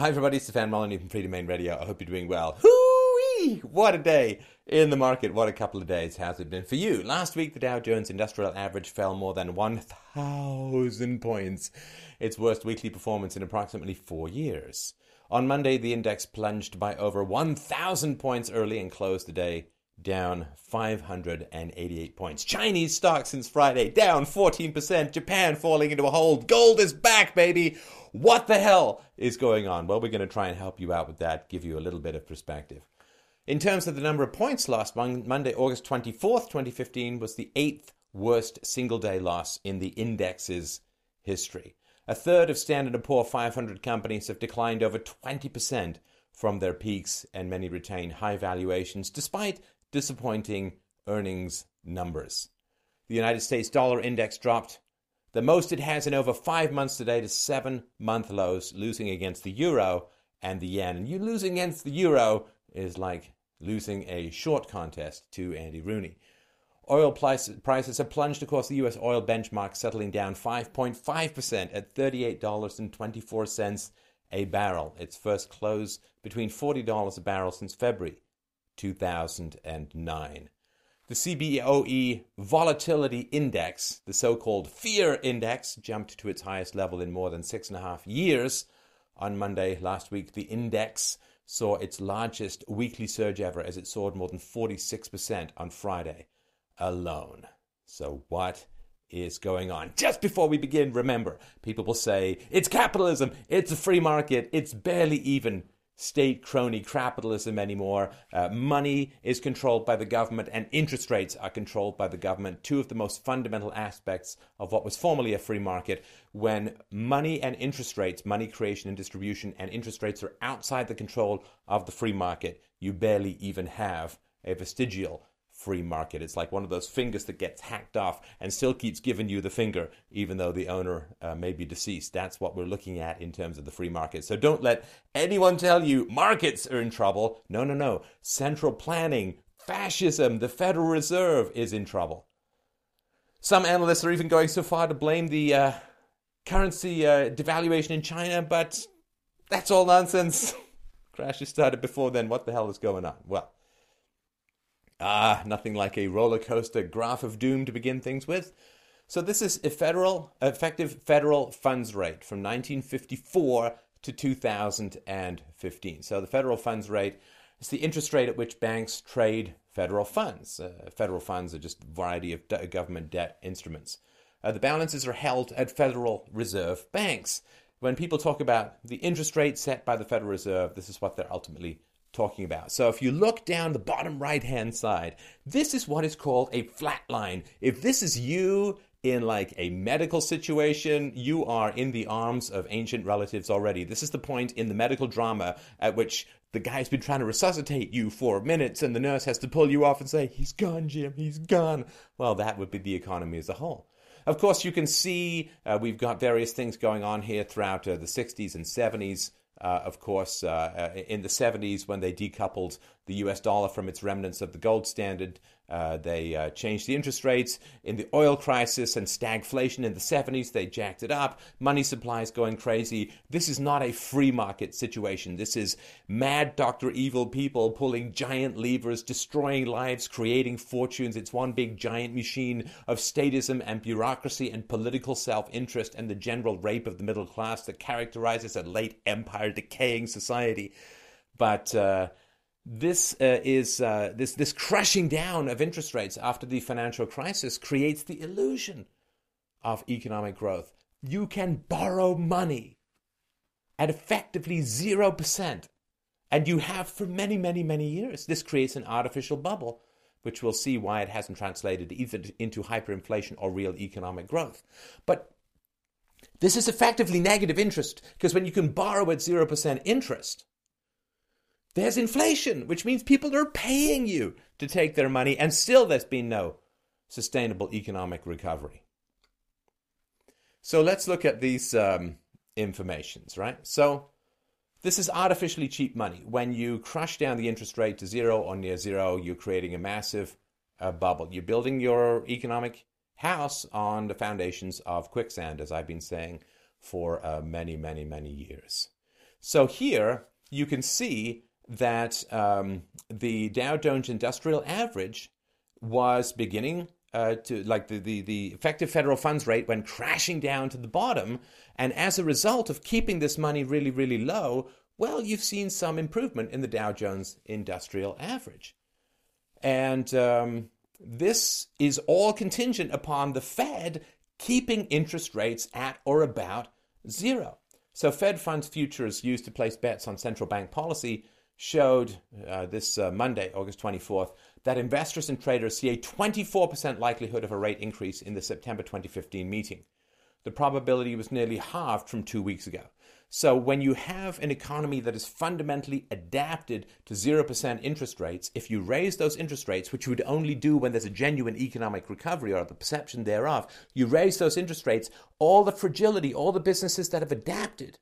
Hi, everybody. It's Stefan Molyneux from Freedomain Radio. I hope you're doing well. Hoo-wee! What a day in the market. What a couple of days has it been for you? Last week, the Dow Jones Industrial Average fell more than 1,000 points, its worst weekly performance in approximately four years. On Monday, the index plunged by over 1,000 points early and closed the day down 588 points. Chinese stocks since Friday down 14%. Japan falling into a hold. Gold is back, baby. What the hell is going on? Well, we're going to try and help you out with that, give you a little bit of perspective. In terms of the number of points lost, Monday, August 24th, 2015, was the eighth worst single day loss in the index's history. A third of Standard & Poor 500 companies have declined over 20% from their peaks, and many retain high valuations despite disappointing earnings numbers. The United States dollar index dropped the most it has in over five months today to seven month lows, losing against the euro and the yen. And you losing against the euro is like losing a short contest to Andy Rooney. Oil prices have plunged across the U.S. oil benchmark, settling down 5.5% at $38.24 a barrel. Its first close between $40 a barrel since February 2009. The CBOE Volatility Index, the so called Fear Index, jumped to its highest level in more than six and a half years. On Monday last week, the index saw its largest weekly surge ever as it soared more than 46% on Friday alone. So, what is going on? Just before we begin, remember, people will say, it's capitalism, it's a free market, it's barely even state crony capitalism anymore. Uh, money is controlled by the government and interest rates are controlled by the government. Two of the most fundamental aspects of what was formerly a free market. When money and interest rates, money creation and distribution, and interest rates are outside the control of the free market, you barely even have a vestigial free market. It's like one of those fingers that gets hacked off and still keeps giving you the finger, even though the owner uh, may be deceased. That's what we're looking at in terms of the free market. So don't let anyone tell you markets are in trouble. No, no, no. Central planning, fascism, the Federal Reserve is in trouble. Some analysts are even going so far to blame the uh, currency uh, devaluation in China, but that's all nonsense. Crashes started before then. What the hell is going on? Well, Ah, nothing like a roller coaster graph of doom to begin things with. So this is a federal effective federal funds rate from 1954 to 2015. So the federal funds rate is the interest rate at which banks trade federal funds. Uh, federal funds are just a variety of de- government debt instruments. Uh, the balances are held at Federal Reserve banks. When people talk about the interest rate set by the Federal Reserve, this is what they're ultimately talking about. So if you look down the bottom right hand side, this is what is called a flat line. If this is you in like a medical situation, you are in the arms of ancient relatives already. This is the point in the medical drama at which the guy's been trying to resuscitate you for minutes and the nurse has to pull you off and say, He's gone, Jim, he's gone. Well, that would be the economy as a whole. Of course, you can see uh, we've got various things going on here throughout uh, the 60s and 70s. Uh, of course, uh, uh in the 70s when they decoupled the US dollar from its remnants of the gold standard. Uh, they uh, changed the interest rates in the oil crisis and stagflation in the 70s. They jacked it up. Money supply is going crazy. This is not a free market situation. This is mad Dr. Evil people pulling giant levers, destroying lives, creating fortunes. It's one big giant machine of statism and bureaucracy and political self interest and the general rape of the middle class that characterizes a late empire decaying society. But uh, this uh, is uh, this this crushing down of interest rates after the financial crisis creates the illusion of economic growth. You can borrow money at effectively zero percent, and you have for many, many, many years. This creates an artificial bubble, which we'll see why it hasn't translated either into hyperinflation or real economic growth. But this is effectively negative interest because when you can borrow at zero percent interest there's inflation, which means people are paying you to take their money, and still there's been no sustainable economic recovery. So let's look at these um, informations, right? So this is artificially cheap money. When you crush down the interest rate to zero or near zero, you're creating a massive uh, bubble. You're building your economic house on the foundations of quicksand, as I've been saying for uh, many, many, many years. So here you can see that um, the Dow Jones Industrial Average was beginning uh, to like the, the, the effective federal funds rate went crashing down to the bottom. And as a result of keeping this money really, really low, well, you've seen some improvement in the Dow Jones Industrial Average. And um, this is all contingent upon the Fed keeping interest rates at or about zero. So, Fed funds futures used to place bets on central bank policy showed uh, this uh, Monday, August 24th, that investors and traders see a 24% likelihood of a rate increase in the September 2015 meeting. The probability was nearly halved from two weeks ago. So, when you have an economy that is fundamentally adapted to 0% interest rates, if you raise those interest rates, which you would only do when there's a genuine economic recovery or the perception thereof, you raise those interest rates, all the fragility, all the businesses that have adapted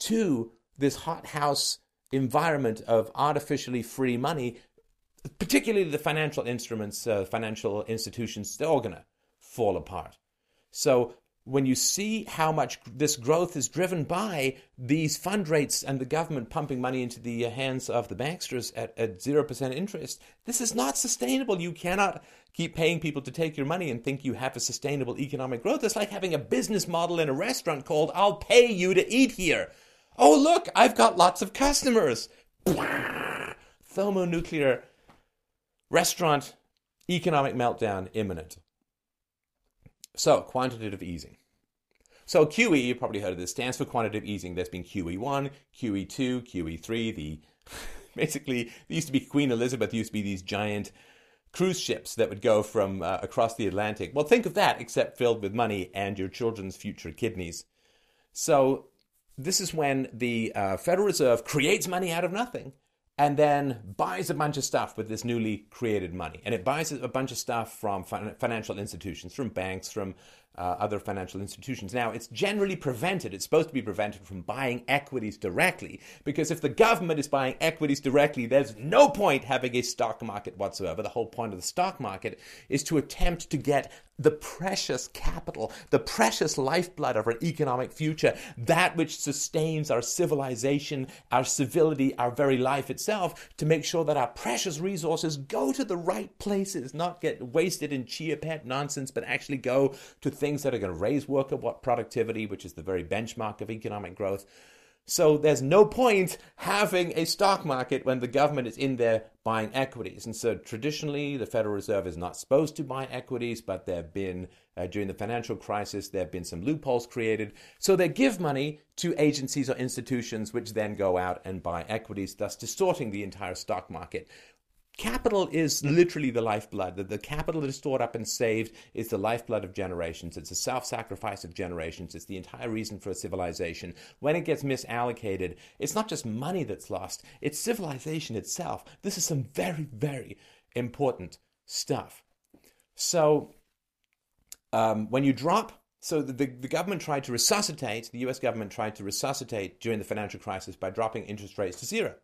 to this hothouse environment of artificially free money, particularly the financial instruments, uh, financial institutions, they're all going to fall apart. So when you see how much this growth is driven by these fund rates and the government pumping money into the hands of the banksters at, at 0% interest, this is not sustainable. You cannot keep paying people to take your money and think you have a sustainable economic growth. It's like having a business model in a restaurant called, I'll pay you to eat here. Oh, look, I've got lots of customers. Thermonuclear restaurant economic meltdown imminent. So, quantitative easing. So, QE, you probably heard of this, stands for quantitative easing. There's been QE1, QE2, QE3. The basically, there used to be Queen Elizabeth used to be these giant cruise ships that would go from uh, across the Atlantic. Well, think of that, except filled with money and your children's future kidneys. So, this is when the uh, Federal Reserve creates money out of nothing and then buys a bunch of stuff with this newly created money. And it buys a bunch of stuff from financial institutions, from banks, from uh, other financial institutions. Now, it's generally prevented, it's supposed to be prevented from buying equities directly, because if the government is buying equities directly, there's no point having a stock market whatsoever. The whole point of the stock market is to attempt to get the precious capital, the precious lifeblood of our economic future, that which sustains our civilization, our civility, our very life itself, to make sure that our precious resources go to the right places, not get wasted in chia pet nonsense, but actually go to things that are going to raise worker productivity, which is the very benchmark of economic growth. So there's no point having a stock market when the government is in there buying equities. And so traditionally, the Federal Reserve is not supposed to buy equities, but there have been, uh, during the financial crisis, there have been some loopholes created. So they give money to agencies or institutions which then go out and buy equities, thus distorting the entire stock market, Capital is literally the lifeblood. The, the capital that is stored up and saved is the lifeblood of generations. It's the self sacrifice of generations. It's the entire reason for a civilization. When it gets misallocated, it's not just money that's lost, it's civilization itself. This is some very, very important stuff. So, um, when you drop so the, the, government tried to resuscitate, the US government tried to resuscitate during the financial crisis by dropping interest rates to zero.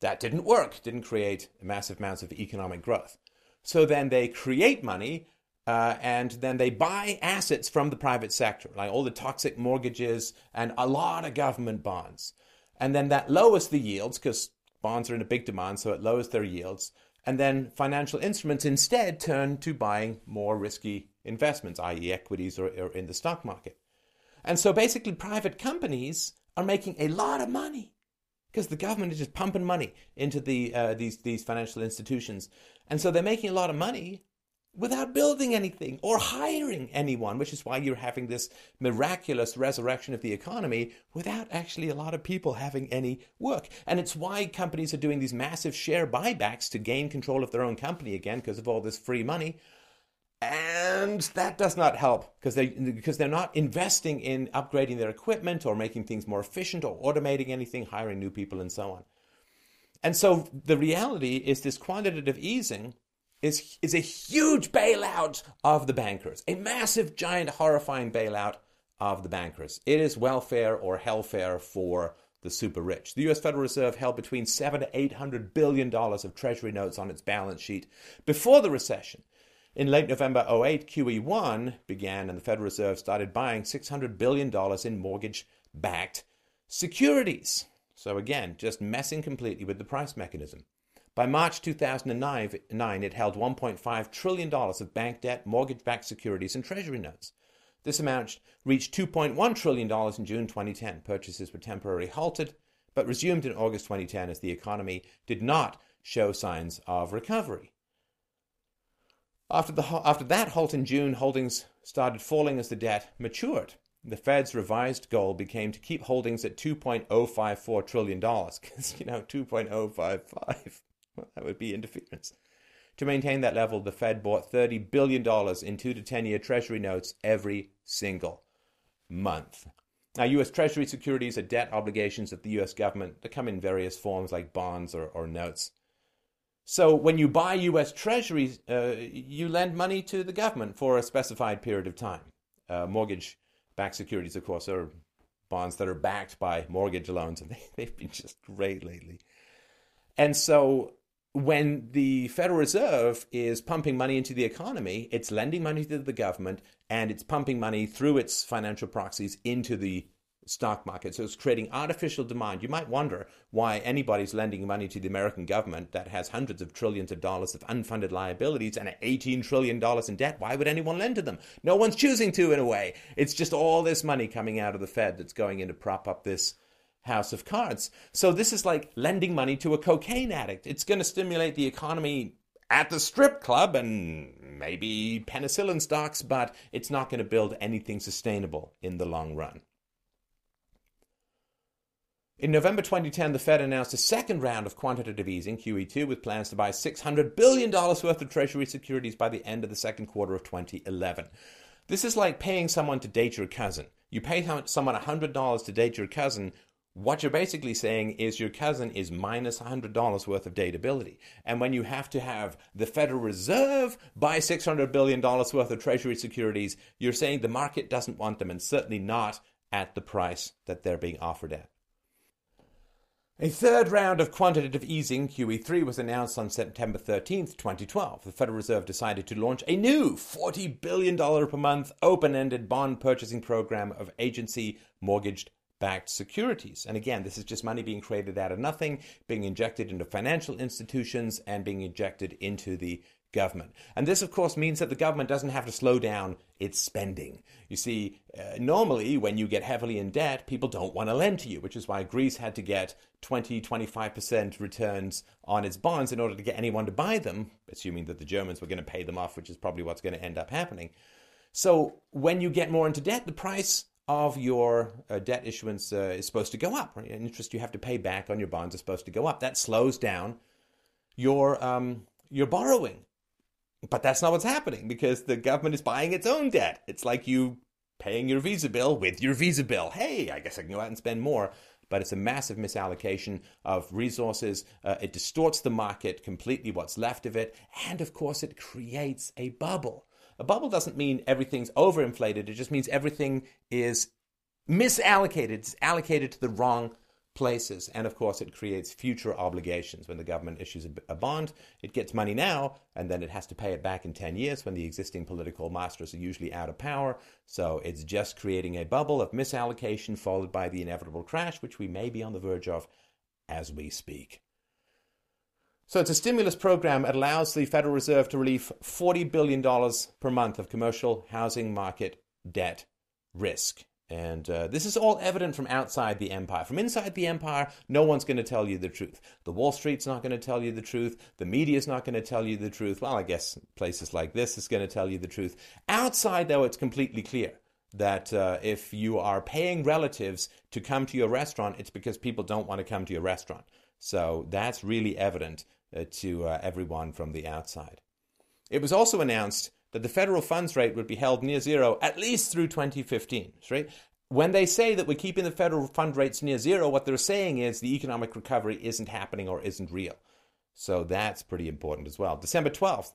That didn't work, didn't create massive amounts of economic growth. So then they create money uh, and then they buy assets from the private sector, like all the toxic mortgages and a lot of government bonds. And then that lowers the yields because bonds are in a big demand, so it lowers their yields. And then financial instruments instead turn to buying more risky investments, i.e., equities or, or in the stock market. And so basically, private companies are making a lot of money because the government is just pumping money into the uh, these these financial institutions, and so they're making a lot of money without building anything or hiring anyone, which is why you're having this miraculous resurrection of the economy without actually a lot of people having any work. And it's why companies are doing these massive share buybacks to gain control of their own company again because of all this free money and that does not help because they because they're not investing in upgrading their equipment or making things more efficient or automating anything hiring new people and so on and so the reality is this quantitative easing is is a huge bailout of the bankers a massive giant horrifying bailout of the bankers it is welfare or hellfare for the super rich. The US Federal Reserve held between 7 to 800 billion dollars of treasury notes on its balance sheet before the recession. In late November 08, QE1 began and the Federal Reserve started buying $600 billion in mortgage backed securities. So again, just messing completely with the price mechanism. By March 2009, it held $1.5 trillion of bank debt, mortgage backed securities, and treasury notes. This amount reached $2.1 trillion in June 2010. Purchases were temporarily halted, but resumed in August 2010 as the economy did not show signs of recovery. After, the, after that halt in June, holdings started falling as the debt matured. The Fed's revised goal became to keep holdings at $2.054 trillion, because, you know, 2.055, well, that would be interference. To maintain that level, the Fed bought $30 billion in 2 to 10 year Treasury notes every single month. Now, U.S. Treasury securities are debt obligations of the U.S. government that come in various forms like bonds or, or notes. So, when you buy U.S. Treasuries, uh, you lend money to the government for a specified period of time. Uh, mortgage backed securities, of course, are bonds that are backed by mortgage loans, and they, they've been just great lately. And so, when the Federal Reserve is pumping money into the economy, it's lending money to the government and it's pumping money through its financial proxies into the stock market. So it's creating artificial demand. You might wonder why anybody's lending money to the American government that has hundreds of trillions of dollars of unfunded liabilities and $18 trillion in debt. Why would anyone lend to them? No one's choosing to, in a way. It's just all this money coming out of the Fed that's going in to prop up this house of cards. So this is like lending money to a cocaine addict. It's going to stimulate the economy at the strip club and maybe penicillin stocks, but it's not going to build anything sustainable in the long run. In November 2010, the Fed announced a second round of quantitative easing, QE2, with plans to buy $600 billion worth of Treasury securities by the end of the second quarter of 2011. This is like paying someone to date your cousin. You pay someone $100 to date your cousin what you're basically saying is your cousin is minus $100 worth of dateability. And when you have to have the Federal Reserve buy $600 billion worth of Treasury securities, you're saying the market doesn't want them and certainly not at the price that they're being offered at. A third round of quantitative easing, QE3, was announced on September 13, 2012. The Federal Reserve decided to launch a new $40 billion per month open ended bond purchasing program of agency mortgaged backed securities. And again, this is just money being created out of nothing, being injected into financial institutions and being injected into the government. And this, of course, means that the government doesn't have to slow down its spending. You see, uh, normally when you get heavily in debt, people don't want to lend to you, which is why Greece had to get 20, 25% returns on its bonds in order to get anyone to buy them, assuming that the Germans were going to pay them off, which is probably what's going to end up happening. So when you get more into debt, the price of your uh, debt issuance uh, is supposed to go up. Right? Interest you have to pay back on your bonds is supposed to go up. That slows down your um, your borrowing. But that's not what's happening because the government is buying its own debt. It's like you paying your visa bill with your visa bill. Hey, I guess I can go out and spend more. But it's a massive misallocation of resources. Uh, it distorts the market completely, what's left of it. And of course, it creates a bubble. A bubble doesn't mean everything's overinflated, it just means everything is misallocated, it's allocated to the wrong places. And of course, it creates future obligations. When the government issues a, bond, it gets money now, and then it has to pay it back in 10 years when the existing political masters are usually out of power. So it's just creating a bubble of misallocation followed by the inevitable crash, which we may be on the verge of as we speak. So it's a stimulus program. that allows the Federal Reserve to relieve $40 billion per month of commercial housing market debt risk. And uh, this is all evident from outside the empire. From inside the empire, no one's going to tell you the truth. The Wall Street's not going to tell you the truth. The media's not going to tell you the truth. Well, I guess places like this is going to tell you the truth. Outside, though, it's completely clear that uh, if you are paying relatives to come to your restaurant, it's because people don't want to come to your restaurant. So that's really evident uh, to uh, everyone from the outside. It was also announced that the federal funds rate would be held near zero at least through 2015. Right? When they say that we're keeping the federal fund rates near zero, what they're saying is the economic recovery isn't happening or isn't real. So that's pretty important as well. December 12th,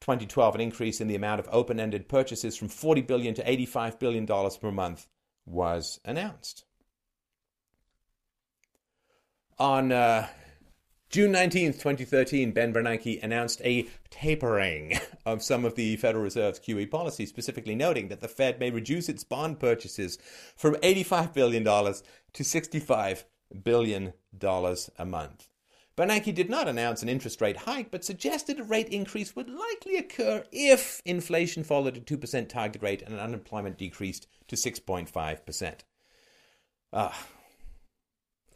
2012, an increase in the amount of open ended purchases from 40 billion to 85 billion dollars per month was announced. On uh, June 19th, 2013, Ben Bernanke announced a tapering of some of the Federal Reserve's QE policy, specifically noting that the Fed may reduce its bond purchases from $85 billion to $65 billion a month. Bernanke did not announce an interest rate hike, but suggested a rate increase would likely occur if inflation followed a 2% target rate and unemployment decreased to 6.5%. Ah.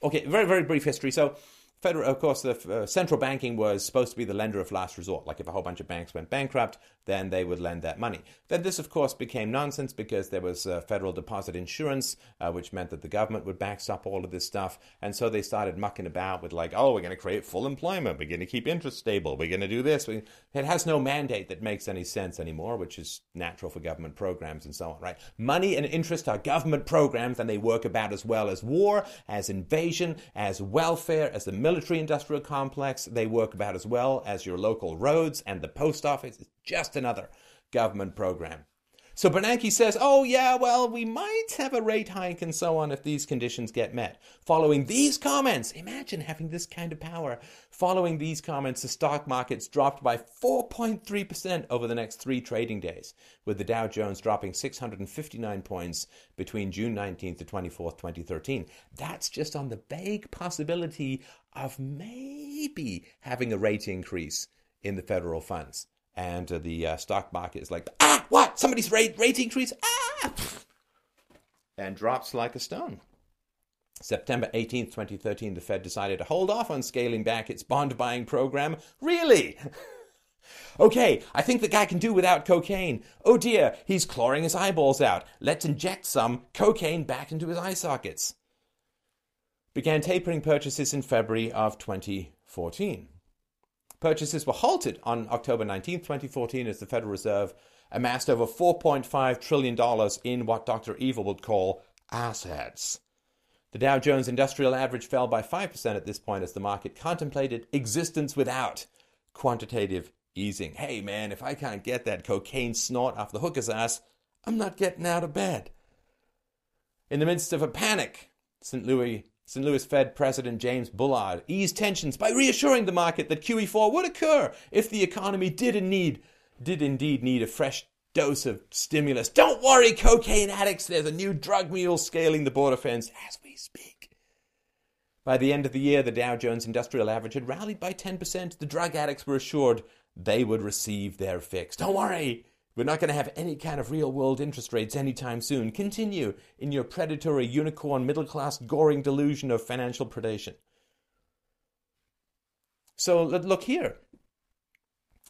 Okay, very, very brief history. So, Federal, of course, the uh, central banking was supposed to be the lender of last resort. Like if a whole bunch of banks went bankrupt, then they would lend that money. Then this, of course, became nonsense because there was uh, federal deposit insurance, uh, which meant that the government would backstop all of this stuff. And so they started mucking about with like, oh, we're going to create full employment. We're going to keep interest stable. We're going to do this. It has no mandate that makes any sense anymore, which is natural for government programs and so on, right? Money and interest are government programs, and they work about as well as war, as invasion, as welfare, as the military industrial complex. They work about as well as your local roads and the post office. It's just another government program. So Bernanke says, oh, yeah, well, we might have a rate hike and so on if these conditions get met. Following these comments, imagine having this kind of power. Following these comments, the stock markets dropped by 4.3% over the next three trading days, with the Dow Jones dropping 659 points between June 19th to 24th, 2013. That's just on the vague possibility of maybe having a rate increase in the federal funds and uh, the uh, stock market is like, ah, what? Somebody's rate, rate increase, ah, and drops like a stone. September 18th, 2013, the Fed decided to hold off on scaling back its bond buying program. Really? okay, I think the guy can do without cocaine. Oh dear, he's clawing his eyeballs out. Let's inject some cocaine back into his eye sockets. Began tapering purchases in February of 2014. Purchases were halted on October 19, 2014, as the Federal Reserve amassed over $4.5 trillion in what Dr. Evil would call assets. The Dow Jones Industrial Average fell by 5% at this point as the market contemplated existence without quantitative easing. Hey man, if I can't get that cocaine snort off the hooker's ass, I'm not getting out of bed. In the midst of a panic, St. Louis St. Louis Fed President James Bullard eased tensions by reassuring the market that QE4 would occur if the economy did indeed, did indeed need a fresh dose of stimulus. Don't worry, cocaine addicts, there's a new drug mule scaling the border fence as we speak. By the end of the year, the Dow Jones Industrial Average had rallied by 10%. The drug addicts were assured they would receive their fix. Don't worry, we're not going to have any kind of real world interest rates anytime soon. Continue in your predatory unicorn middle class goring delusion of financial predation. So look here.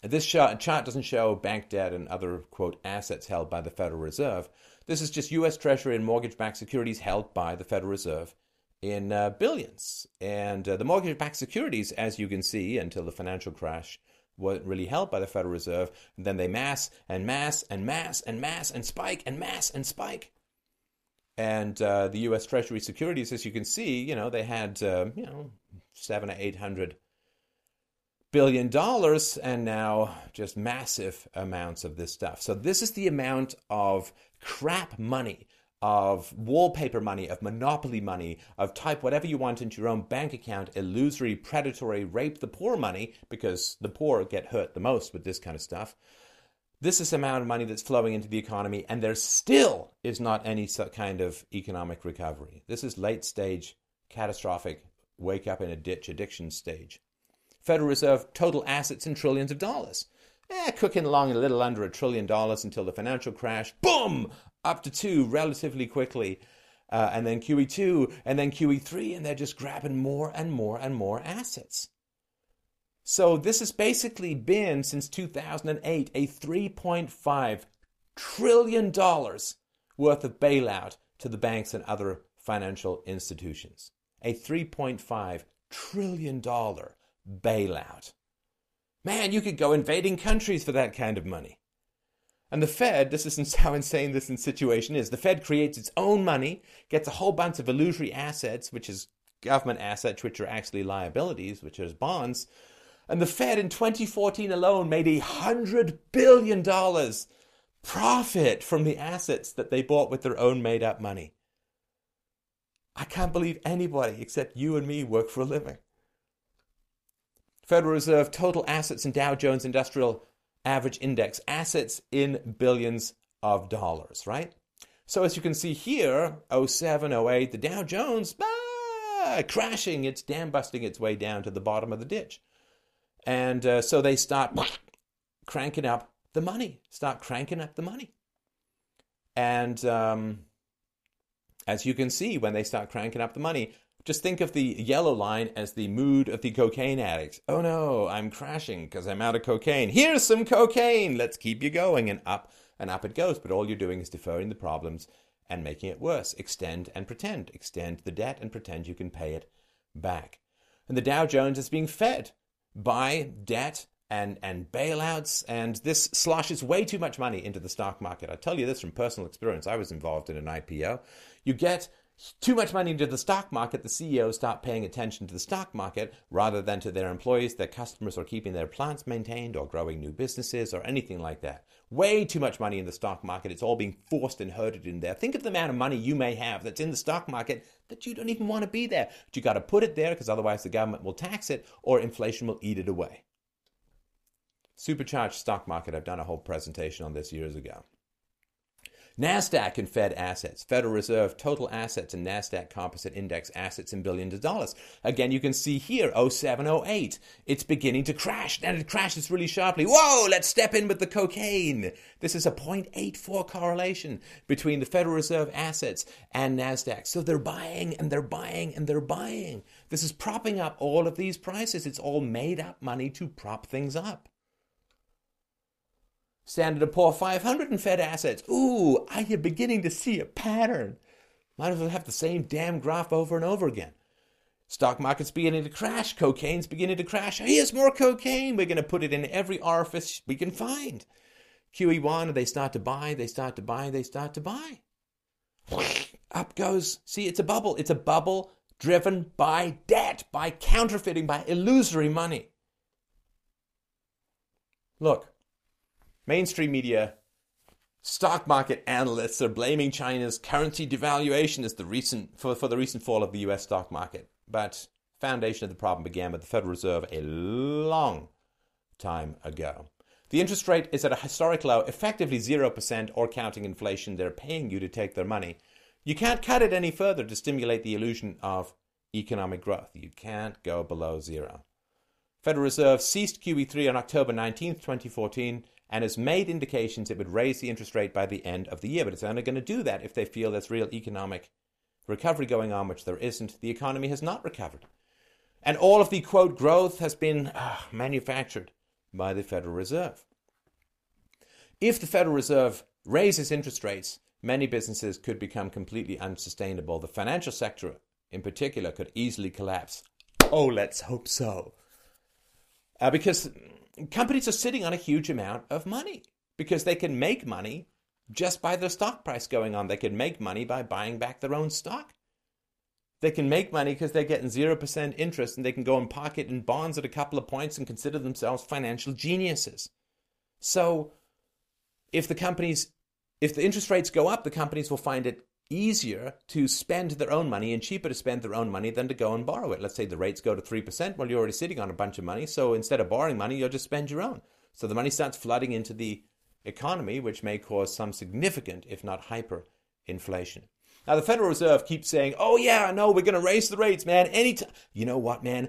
This chart doesn't show bank debt and other, quote, assets held by the Federal Reserve. This is just U.S. Treasury and mortgage backed securities held by the Federal Reserve in uh, billions. And uh, the mortgage backed securities, as you can see, until the financial crash, weren't really held by the Federal Reserve. And then they mass and mass and mass and mass and spike and mass and spike. And uh, the U.S. Treasury securities, as you can see, you know, they had, uh, you know, seven or eight hundred billion dollars, and now just massive amounts of this stuff. So this is the amount of crap money of wallpaper money, of monopoly money, of type whatever you want into your own bank account, illusory, predatory, rape the poor money, because the poor get hurt the most with this kind of stuff. This is the amount of money that's flowing into the economy, and there still is not any kind of economic recovery. This is late stage, catastrophic, wake up in a ditch addiction stage. Federal Reserve total assets in trillions of dollars. Eh, cooking along a little under a trillion dollars until the financial crash. Boom! up to two relatively quickly. Uh, and then QE2, and then QE3, and they're just grabbing more and more and more assets. So this has basically been, since 2008, a $3.5 trillion worth of bailout to the banks and other financial institutions. A $3.5 trillion bailout. Man, you could go invading countries for that kind of money. And the Fed, this is how insane this situation is. The Fed creates its own money, gets a whole bunch of illusory assets, which is government assets, which are actually liabilities, which is bonds. And the Fed in 2014 alone made a $100 billion profit from the assets that they bought with their own made up money. I can't believe anybody except you and me work for a living. Federal Reserve total assets in Dow Jones Industrial average index assets in billions of dollars, right? So as you can see here, 07, 08, the Dow Jones ah, crashing, it's dam busting its way down to the bottom of the ditch. And uh, so they start cranking up the money, start cranking up the money. And um, as you can see, when they start cranking up the money, just think of the yellow line as the mood of the cocaine addict. Oh no, I'm crashing because I'm out of cocaine. Here's some cocaine. Let's keep you going. And up and up it goes. But all you're doing is deferring the problems and making it worse. Extend and pretend. Extend the debt and pretend you can pay it back. And the Dow Jones is being fed by debt and, and bailouts, and this sloshes way too much money into the stock market. I tell you this from personal experience. I was involved in an IPO. You get too much money into the stock market, the CEOs stop paying attention to the stock market rather than to their employees, their customers, or keeping their plants maintained, or growing new businesses, or anything like that. Way too much money in the stock market. It's all being forced and herded in there. Think of the amount of money you may have that's in the stock market that you don't even want to be there. But you got to put it there because otherwise the government will tax it or inflation will eat it away. Supercharged stock market. I've done a whole presentation on this years ago. NASDAQ and Fed assets, Federal Reserve total assets and NASDAQ composite index assets in billions of dollars. Again, you can see here 0708. It's beginning to crash. And it crashes really sharply. Whoa, let's step in with the cocaine. This is a 0.84 correlation between the Federal Reserve assets and NASDAQ. So they're buying and they're buying and they're buying. This is propping up all of these prices. It's all made up money to prop things up. Standard & Poor 500 in Fed assets. Ooh, are you beginning to see a pattern. Might as well have the same damn graph over and over again. Stock market's beginning to crash. Cocaine's beginning to crash. Here's more cocaine. We're going to put it in every orifice we can find. QE1, they start to buy, they start to buy, they start to buy. Up goes. See, it's a bubble. It's a bubble driven by debt, by counterfeiting, by illusory money. Look, Mainstream media, stock market analysts are blaming China's currency devaluation as the recent, for, for the recent fall of the US stock market. But foundation of the problem began with the Federal Reserve a long time ago. The interest rate is at a historic low, effectively 0% or counting inflation. They're paying you to take their money. You can't cut it any further to stimulate the illusion of economic growth. You can't go below zero. Federal Reserve ceased QE3 on October 19, 2014, and has made indications it would raise the interest rate by the end of the year. But it's only going to do that if they feel there's real economic recovery going on, which there isn't. The economy has not recovered. And all of the quote growth has been uh, manufactured by the Federal Reserve. If the Federal Reserve raises interest rates, many businesses could become completely unsustainable. The financial sector, in particular, could easily collapse. Oh, let's hope so. Uh, because companies are sitting on a huge amount of money because they can make money just by their stock price going on. They can make money by buying back their own stock. They can make money because they're getting 0% interest and they can go and pocket in bonds at a couple of points and consider themselves financial geniuses. So, if the companies, if the interest rates go up, the companies will find it easier to spend their own money and cheaper to spend their own money than to go and borrow it. Let's say the rates go to 3%. Well, you're already sitting on a bunch of money. So instead of borrowing money, you'll just spend your own. So the money starts flooding into the economy, which may cause some significant, if not hyper, inflation. Now, the Federal Reserve keeps saying, oh, yeah, no, we're going to raise the rates, man. Anytime. You know what, man?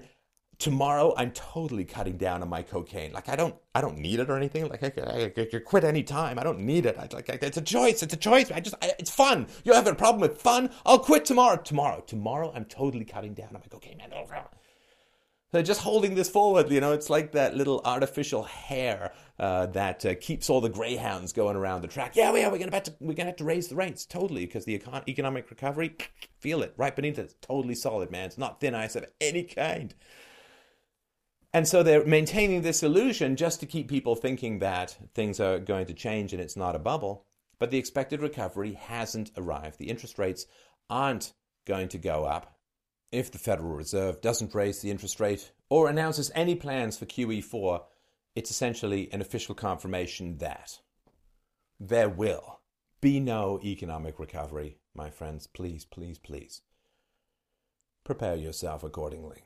Tomorrow I'm totally cutting down on my cocaine. Like I don't, I don't need it or anything. Like I could, I could quit any time. I don't need it. I, like it's a choice. It's a choice. I just, I, it's fun. You have a problem with fun? I'll quit tomorrow. Tomorrow, tomorrow, I'm totally cutting down on my cocaine. Okay, man. So just holding this forward, you know, it's like that little artificial hare uh, that uh, keeps all the greyhounds going around the track. Yeah, yeah, we're gonna have to, we're gonna have to raise the rates totally because the econ- economic recovery, feel it right beneath it. It's totally solid, man. It's not thin ice of any kind. And so they're maintaining this illusion just to keep people thinking that things are going to change and it's not a bubble. But the expected recovery hasn't arrived. The interest rates aren't going to go up if the Federal Reserve doesn't raise the interest rate or announces any plans for QE4. It's essentially an official confirmation that there will be no economic recovery, my friends. Please, please, please prepare yourself accordingly.